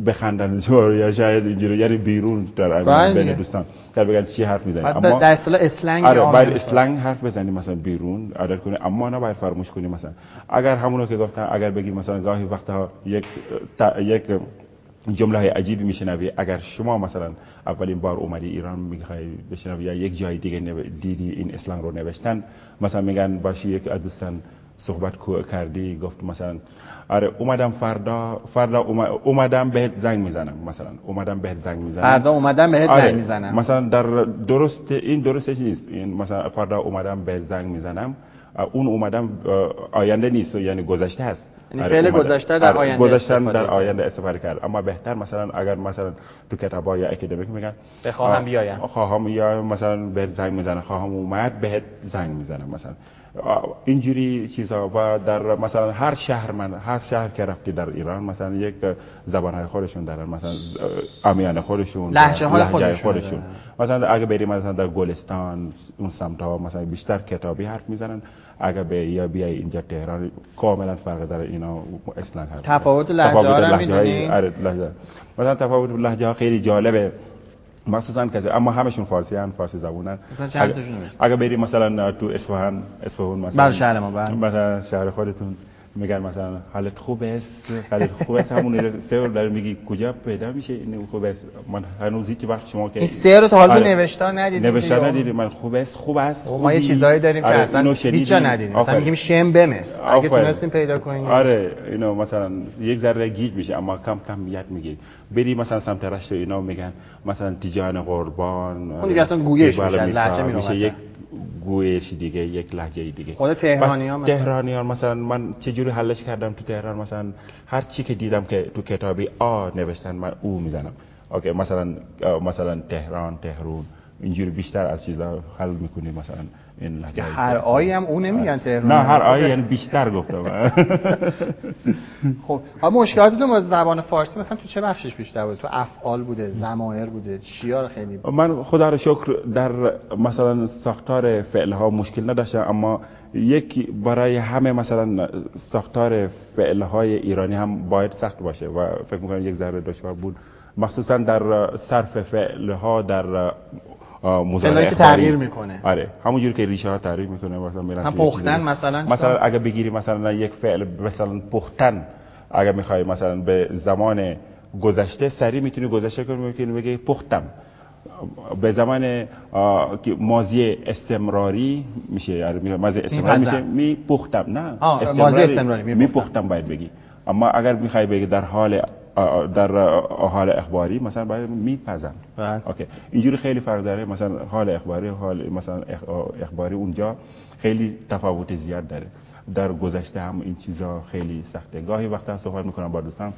بخندن جور یا شاید اینجوری یعنی بیرون در بین. دوستان در بگن چی حرف می‌زنی بعد در اصطلاح اسلنگ آره باید. اسلنگ حرف بزنی مثلا بیرون عادت کنی اما نباید فراموش کنی مثلا اگر همونو که گفتم اگر بگی مثلا گاهی وقتها یک تا یک جمله های عجیبی میشنوی اگر شما مثلا اولین بار اومدی ایران می‌خوای بشنوی یا یک جای دیگه دیدی این اسلنگ رو نوشتن مثلا میگن باشی یک از دوستان صحبت کردی گفت مثلا آره اومدم فردا فردا اوم- اومدم بهت زنگ می‌زنم مثلا اومدم بهت زنگ می‌زنم. فردا اومدم بهت آره، زنگ می‌زنم. مثلا در درست این درستش نیست. این مثلا فردا اومدم به زنگ می‌زنم. اون اومدم آینده نیست یعنی گذشته هست. یعنی آره، فعل. گذشته در آره، آینده استفاده در. آینده استفاده کرد. اما بهتر مثلا اگر مثلا تو کتابا یا اکادمیک میگن بخواهم بیایم. خواهم یا مثلا بهت زنگ می‌زنم خواهم اومد بهت زنگ می‌زنم مثلا. اینجوری چیزها و در مثلا هر شهر من هر شهر که رفتی در ایران مثلا یک زبان های خودشون دارن مثلا امیان خودشون لهجه های خودشون خودشون. مثلا اگه بریم مثلا در گلستان اون سمت ها مثلا بیشتر کتابی حرف می‌زنن. اگه به یا بیای اینجا تهران کاملا فرق داره اینا اسلنگ حرف تفاوت لهجه ها رو می‌دونی؟ آره مثلا تفاوت لهجه ها خیلی جالبه. مخصوصا کسی اما همشون فارسی هن فارسی زبونن مثلا چند اگه- بریم مثلا تو اصفهان اصفهان مثلا بله، شهر ما،. مثلا شهر خودتون میگن مثلا حالت خوب است حالت خوب است همون سه در میگی کجا پیدا میشه این خوب است من هنوز هیچ وقت شما که این سه رو تا حالا آره. نوشتار ندیدیم نوشتار که ندیدیم من خوب است خوب است خب ما یه. چیزایی داریم که آره، اصلا اینو هیچ جا. ندیدیم مثلا. میگیم شم بمس اگه. تونستیم پیدا کنیم آره اینو مثلا یک ذره گیج میشه اما کم کم یاد می‌گیری بری مثلا سمت رشت اینا میگن مثلا تیجان قربان اون دیگه اصلا گویش میشه، از لهجه میشه. یک گویش دیگه یک لهجه دیگه. خود تهرانی‌ها بس مثلا. تهرانیان مثلا من چجوری حلش کردم تو تهران؟ مثلا هر چی که دیدم که تو کتابی آ نوشتن من او می‌زنم. اوکی مثلا مثلا تهران تهرون. اینجوری بیشتر از چیزا حل می‌کنی مثلا این لهجه هر آیی هم او نمیگن تهرانی نه هر آیه یعنی بیشتر گفتم. خب حالا مشکلاتتون با زبان فارسی مثلا تو چه بخشش بیشتر بوده؟ تو افعال بوده ضمایر بوده چیا خیلی من خدا رو شکر در مثلا ساختار فعل ها مشکل نداشتم اما یک برای همه مثلا ساختار فعل های ایرانی هم باید سخت باشه و فکر می‌کنم یک ذره دشوار بود. مخصوصا در صرف فعل ها در مضارع فعلایی که. تغییر می‌کنه. آره همونجوری که ریشه ها تغییر می‌کنه مثلا میرن مثلا پختن. مثلا مثلا؟ اگه بگیری مثلا یک فعل مثلا پختن اگه می‌خوای مثلا به زمان گذشته سری می‌تونی گذشته کنی می‌تونی بگی پختم به زمان ماضی استمراری میشه یعنی می- ماضی استمراری. میشه می پختم نه استمراری، می‌پختم. می پختم باید بگی اما اگر می‌خوای بگی در حال در حال اخباری مثلا باید میپزم بله. اوکی اینجوری خیلی فرق داره مثلا حال اخباری حال مثلا اخ- اخباری اونجا خیلی تفاوت زیاد داره در گذشته هم این چیزا خیلی سخته گاهی وقتا صحبت می‌کنم با دوستان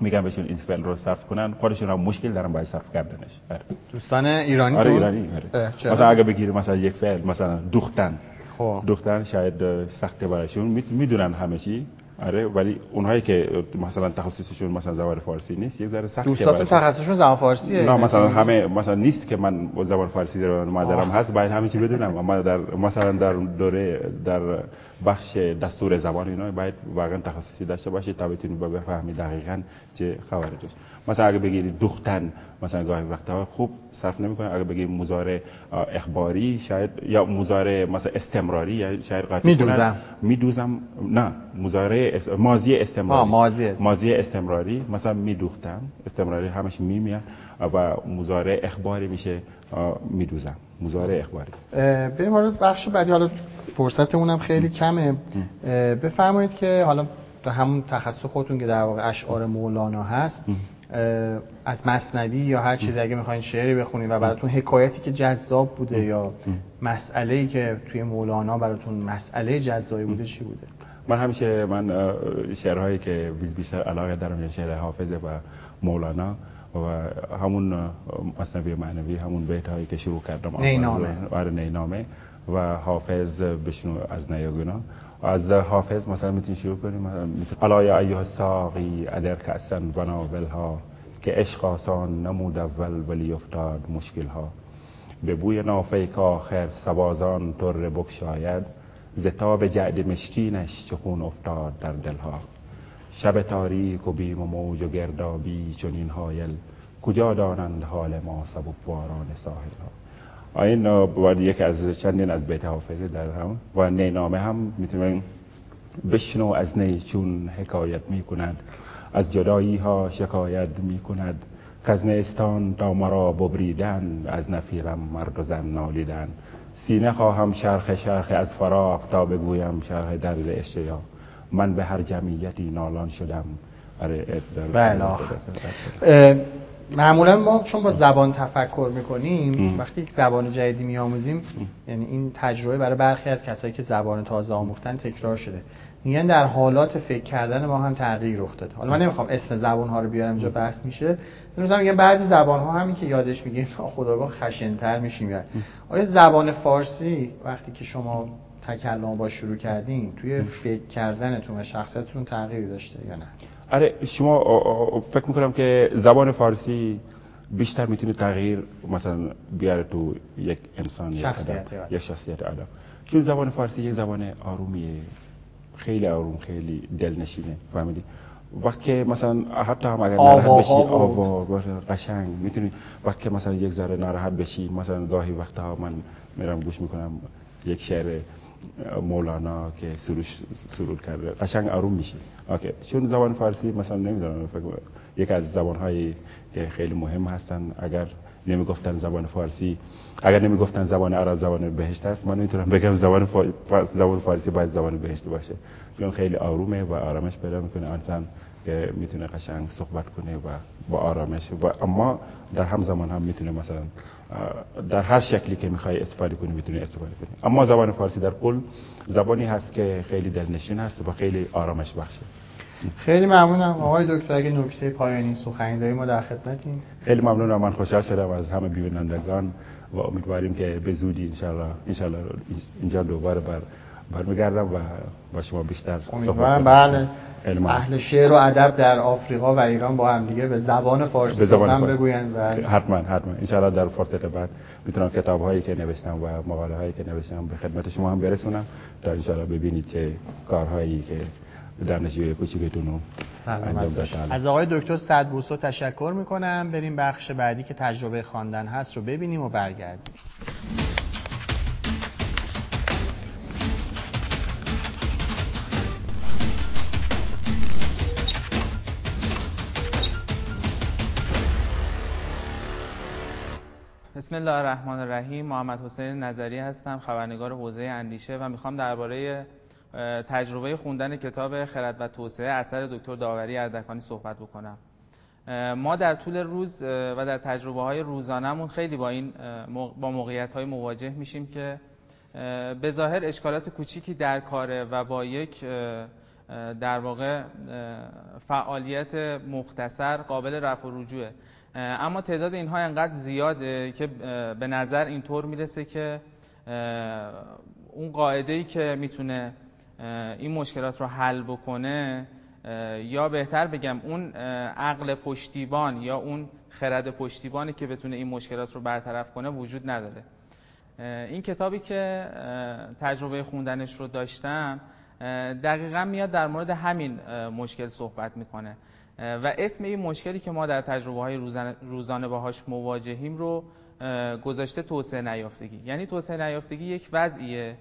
میگم بهشون این فعل رو صرف کنن خودشون هم مشکل دارن باید صرف کردنش آره. دوستان ایرانی آره؟ ایرانی آره. مثلا اگه بگیری مثلا یک فعل مثلا دوختن خب. دوختن شاید سخته برایشون می‌دونن همه چی آره ولی اونهایی که مثلا تخصصشون مثلا زبان فارسی نیست یک ذره سخته دوستاتون. تخصصشون زبان فارسیه. نه مثلا همه مثلا نیست که من با زبان فارسی در مادرم هست باید همه چی بدونم. اما در مثلا در دوره در بخش دستور زبان اینا باید واقعا تخصصی داشته باشی تا بتونی با بفهمی دقیقا چه خبره مثلا اگه بگیری دختن مثلا گاهی وقتا خوب صرف نمی‌کنه. اگه بگیری مضارع اخباری شاید یا مضارع مثلا استمراری یا شاید قاطی میدوزم. میدوزم. نه مضارع اس- ماضی استمراری. آه، ماضی است. ماضی استمراری. مثلا میدوختم. استمراری همش می میاد و مضارع اخباری میشه میدوزم. مضارع اخباری. بریم حالا بخش بعدی. حالا فرصتمون هم خیلی کمه. بفرمایید که حالا تو همون تخصص خودتون که در واقع اشعار مولانا هست. از مسندی یا هر چیزی اگه می‌خواین شعری بخونید و براتون حکایتی که جذاب بوده یا مسئله ای که توی مولانا براتون مسئله جذابی بوده چی بوده؟ من همیشه من شعرهایی که بیش- بیشتر علاقه دارم یعنی شعر حافظ و مولانا و همون اه، مثنوی معنوی همون بیت هایی که شروع کردم نینامه. آره نینامه. و حافظ بشنو از نیاگونا از حافظ مثلا می‌تونی شروع کنیم یا ایها الساقی ادر کأسا بناولها که عشق آسان نمود اول ولی افتاد مشکل ها به بوی نافه که آخر سبازان تر بکشاید زتاب جعد مشکینش چه خون افتاد در دلها. شب تاریک و بیم و موج و گردابی چنین حایل کجا دانند حال ما سبکباران ساحل ها اه، باید یک از چندین از بیت حافظه در هم و نینامه هم می‌تونیم بشنو از نی چون حکایت می کند از جدایی ها شکایت می کند از نیستان تا مرا ببریدن از نفیرم مرد و زن نالیدن. سینه خواهم شرخ شرخ از فراق تا بگویم شرح درد اشتیا. من به هر جمعیتی نالان شدم. آره بله. معمولا ما چون با زبان تفکر می‌کنیم وقتی یک زبان جدیدی میآموزیم یعنی این تجربه برای برخی از کسایی که زبان تازه آموختن تکرار شده. میگن در حالات فکر کردن ما هم تغییر رخ داده حالا من نمی‌خوام اسم زبان ها رو بیارم اینجا بحث میشه. مثلا میگن بعضی زبان ها همین که یادش میگیم خداگاه خشنتر میشیم. یعنی آیا زبان فارسی وقتی که شما تکلم با شروع کردین توی فکر کردنتون و شخصیتتون تغییری داشته یا نه؟ آره شما فکر می‌کنم که زبان فارسی بیشتر می‌تونه تغییر مثلا بیاره تو یک انسان شخصیت یک شخصیت آدم. چون زبان فارسی یک زبان آرومیه خیلی آروم خیلی دلنشینه فهمیدی؟ وقت که مثلا حتی هم اگر ناراحت بشی آوا قشنگ می‌تونی. وقت که مثلا یک ذره ناراحت بشی مثلا گاهی وقتها من میرم گوش می‌کنم یک شعر مولانا که سروش سرور کرده. قشنگ آروم میشی. اوکی. چون زبان فارسی مثلا نمی‌دونم یک از زبان هایی که خیلی مهم هستن. اگر نمی‌گفتن زبان فارسی اگر نمی‌گفتن زبان عرب زبان بهشت است من نمی‌تونم بگم زبان زبان فارسی باید زبان بهشت باشه. چون خیلی آرومه و آرامش پیدا می‌کنه. انسان که می‌تونه قشنگ صحبت کنه و با آرامش و اما در هم زمان هم می‌تونه مثلا در هر شکلی که می‌خوای استفاده کنی می‌تونی استفاده کنی. اما زبان فارسی در کل زبانی هست که خیلی دلنشین هست و خیلی آرامش بخشه. خیلی ممنونم. آقای دکتر اگه نکته پایانی سخنی داریم ما در خدمتیم خیلی ممنونم. من خوشحال شدم از همه بینندگان و امیدواریم که به زودی انشالله انشالله اینجا دوباره بر برمیگردم و با شما بیشتر امیدوارم. بله. اهل شعر و ادب در آفریقا و ایران با هم دیگه به زبان فارسی به زبان بگویند و حتما حتما. ان در فرصت بعد می‌تونم کتاب هایی که نوشتم و مقاله هایی که نوشتم به خدمت شما هم برسونم تا ان ببینید چه کارهایی که دانشجوی کوچیکتون رو انجام از آقای دکتر صد بوسو تشکر می‌کنم. بریم بخش بعدی که تجربه خواندن هست رو ببینیم و برگردیم. بسم الله الرحمن الرحیم. محمد حسین نظری هستم خبرنگار حوزه اندیشه و می‌خوام درباره تجربه خوندن کتاب خرد و توسعه اثر دکتر داوری اردکانی صحبت بکنم. ما در طول روز و در تجربه های روزانهمون خیلی با این با موقعیت های مواجه میشیم که به ظاهر اشکالات کوچیکی در کاره و با یک در واقع فعالیت مختصر قابل رفع و رجوعه. اما تعداد اینها انقدر زیاده که به نظر اینطور می‌رسه که اون قاعده ای که می‌تونه این مشکلات رو حل بکنه یا بهتر بگم اون عقل پشتیبان یا اون خرد پشتیبانی که بتونه این مشکلات رو برطرف کنه وجود نداره. این کتابی که تجربه خوندنش رو داشتم دقیقا میاد در مورد همین مشکل صحبت می‌کنه. و اسم این مشکلی که ما در تجربه های روزانه باهاش مواجهیم رو گذاشته توسعه نیافتگی. یعنی توسعه نیافتگی یک وضعیه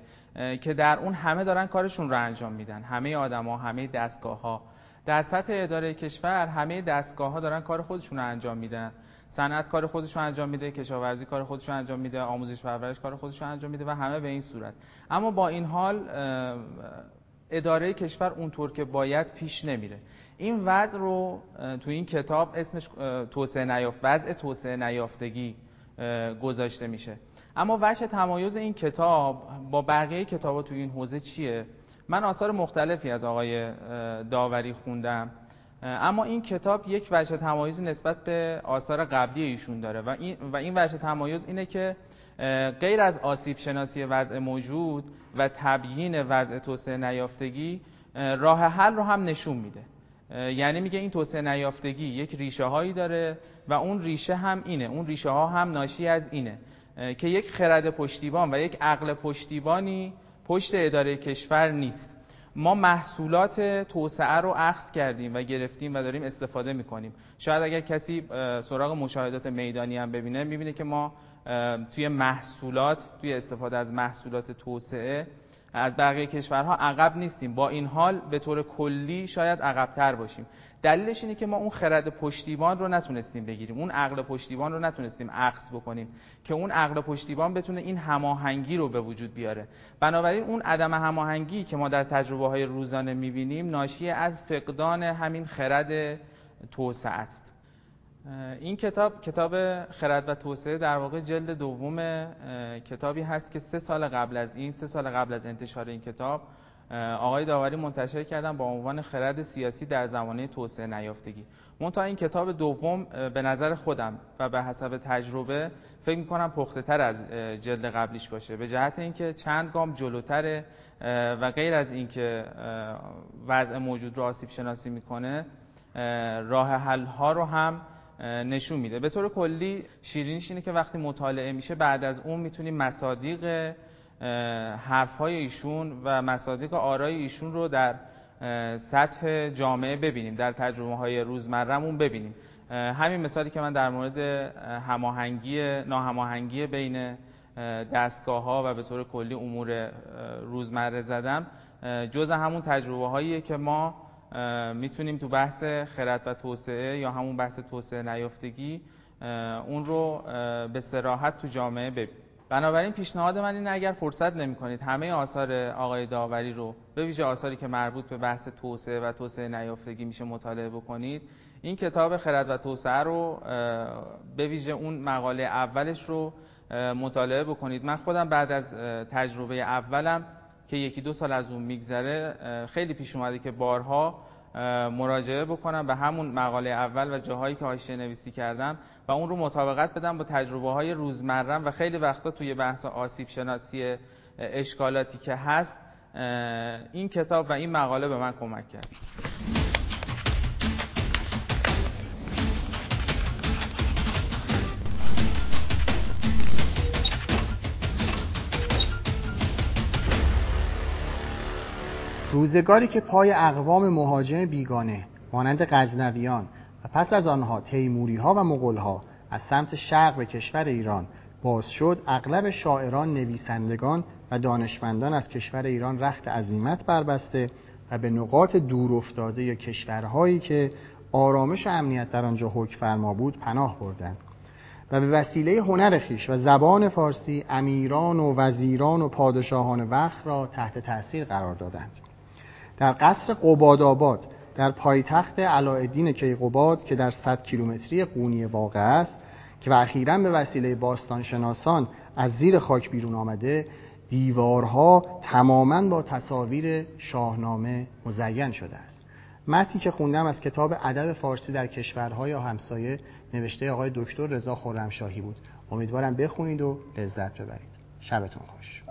که در اون همه دارن کارشون رو انجام میدن. همه آدما همه دستگاه ها در سطح اداره کشور همه دستگاه ها دارن کار خودشون رو انجام میدن. صنعت کار خودش رو انجام میده کشاورزی کار خودش رو انجام میده آموزش پرورش کار خودش رو انجام میده و همه به این صورت. اما با این حال اداره کشور اونطور که باید پیش نمیره. این وضع رو تو این کتاب اسمش توسعه نیافت وضع توسعه نیافتگی گذاشته میشه. اما وجه تمایز این کتاب با بقیه کتابا تو این حوزه چیه؟ من آثار مختلفی از آقای داوری خوندم. اما این کتاب یک وجه تمایز نسبت به آثار قبلی ایشون داره و این و این وجه تمایز اینه که غیر از آسیب شناسی وضع موجود و تبیین وضع توسعه نیافتگی راه حل رو هم نشون میده. یعنی میگه این توسعه نیافتگی یک ریشه هایی داره و اون ریشه هم اینه اون ریشه ها هم ناشی از اینه که یک خرد پشتیبان و یک عقل پشتیبانی پشت اداره کشور نیست. ما محصولات توسعه رو اخذ کردیم و گرفتیم و داریم استفاده می‌کنیم. شاید اگر کسی سراغ مشاهدات میدانی هم ببینه می‌بینه که ما توی محصولات توی استفاده از محصولات توسعه از بقیه کشورها عقب نیستیم. با این حال به طور کلی شاید عقبتر باشیم. دلیلش اینه که ما اون خرد پشتیبان رو نتونستیم بگیریم. اون عقل پشتیبان رو نتونستیم عکس بکنیم که اون عقل پشتیبان بتونه این هماهنگی رو به وجود بیاره. بنابراین اون عدم هماهنگی که ما در تجربه های روزانه می‌بینیم ناشی از فقدان همین خرد توسعه است. این کتاب کتاب خرد و توسعه در واقع جلد دوم کتابی هست که سه سال قبل از این سه سال قبل از انتشار این کتاب آقای داوری منتشر کردن با عنوان خرد سیاسی در زمانه توسعه نیافتگی. منتها این کتاب دوم به نظر خودم و به حسب تجربه فکر می‌کنم پخته تر از جلد قبلیش باشه. به جهت اینکه چند گام جلوتره و غیر از اینکه وضع موجود رو آسیب شناسی می‌کنه راه حل رو هم نشون میده. به طور کلی شیرینیش اینه که وقتی مطالعه میشه بعد از اون می‌تونیم مصادیق حرف های ایشون و مصادیق آرای ایشون رو در سطح جامعه ببینیم در تجربه های روزمرهمون ببینیم. همین مثالی که من در مورد هماهنگی ناهماهنگی بین دستگاه ها و به طور کلی امور روزمره زدم. جز همون تجربه هاییه که ما می‌تونیم تو بحث خرد و توسعه یا همون بحث توسعه نیافتگی اون رو به سراحت تو جامعه ببینیم. بنابراین پیشنهاد من اینه اگر فرصت نمی کنید همه آثار آقای داوری رو به ویژه آثاری که مربوط به بحث توسعه و توسعه نیافتگی میشه مطالعه بکنید این کتاب خرد و توسعه رو به ویژه اون مقاله اولش رو مطالعه بکنید. من خودم بعد از تجربه اولم که یکی دو سال از اون میگذره خیلی پیش اومده که بارها مراجعه بکنم به همون مقاله اول و جاهایی که حاشیه نویسی کردم و اون رو مطابقت بدم با تجربه های روزمرم و خیلی وقتا توی بحث آسیب شناسی اشکالاتی که هست این کتاب و این مقاله به من کمک کرد. روزگاری که پای اقوام مهاجم بیگانه مانند غزنویان و پس از آنها تیموری ها و مغول ها از سمت شرق به کشور ایران باز شد اغلب شاعران نویسندگان و دانشمندان از کشور ایران رخت عزیمت بربسته و به نقاط دور افتاده یا کشورهایی که آرامش و امنیت در آنجا حکم فرما بود پناه بردند. و به وسیله هنر خیش و زبان فارسی امیران و وزیران و پادشاهان وقت را تحت تاثیر قرار دادند. در قصر قبادآباد در پایتخت علایالدین کیقوباد که در 100 کیلومتری قونیه واقع است که و اخیرا به وسیله باستانشناسان از زیر خاک بیرون آمده دیوارها تماما با تصاویر شاهنامه مزین شده است. متنی که خوندم از کتاب ادب فارسی در کشورهای همسایه نوشته آقای دکتر رضا خرمشاهی بود. امیدوارم بخونید و لذت ببرید. شبتون خوش.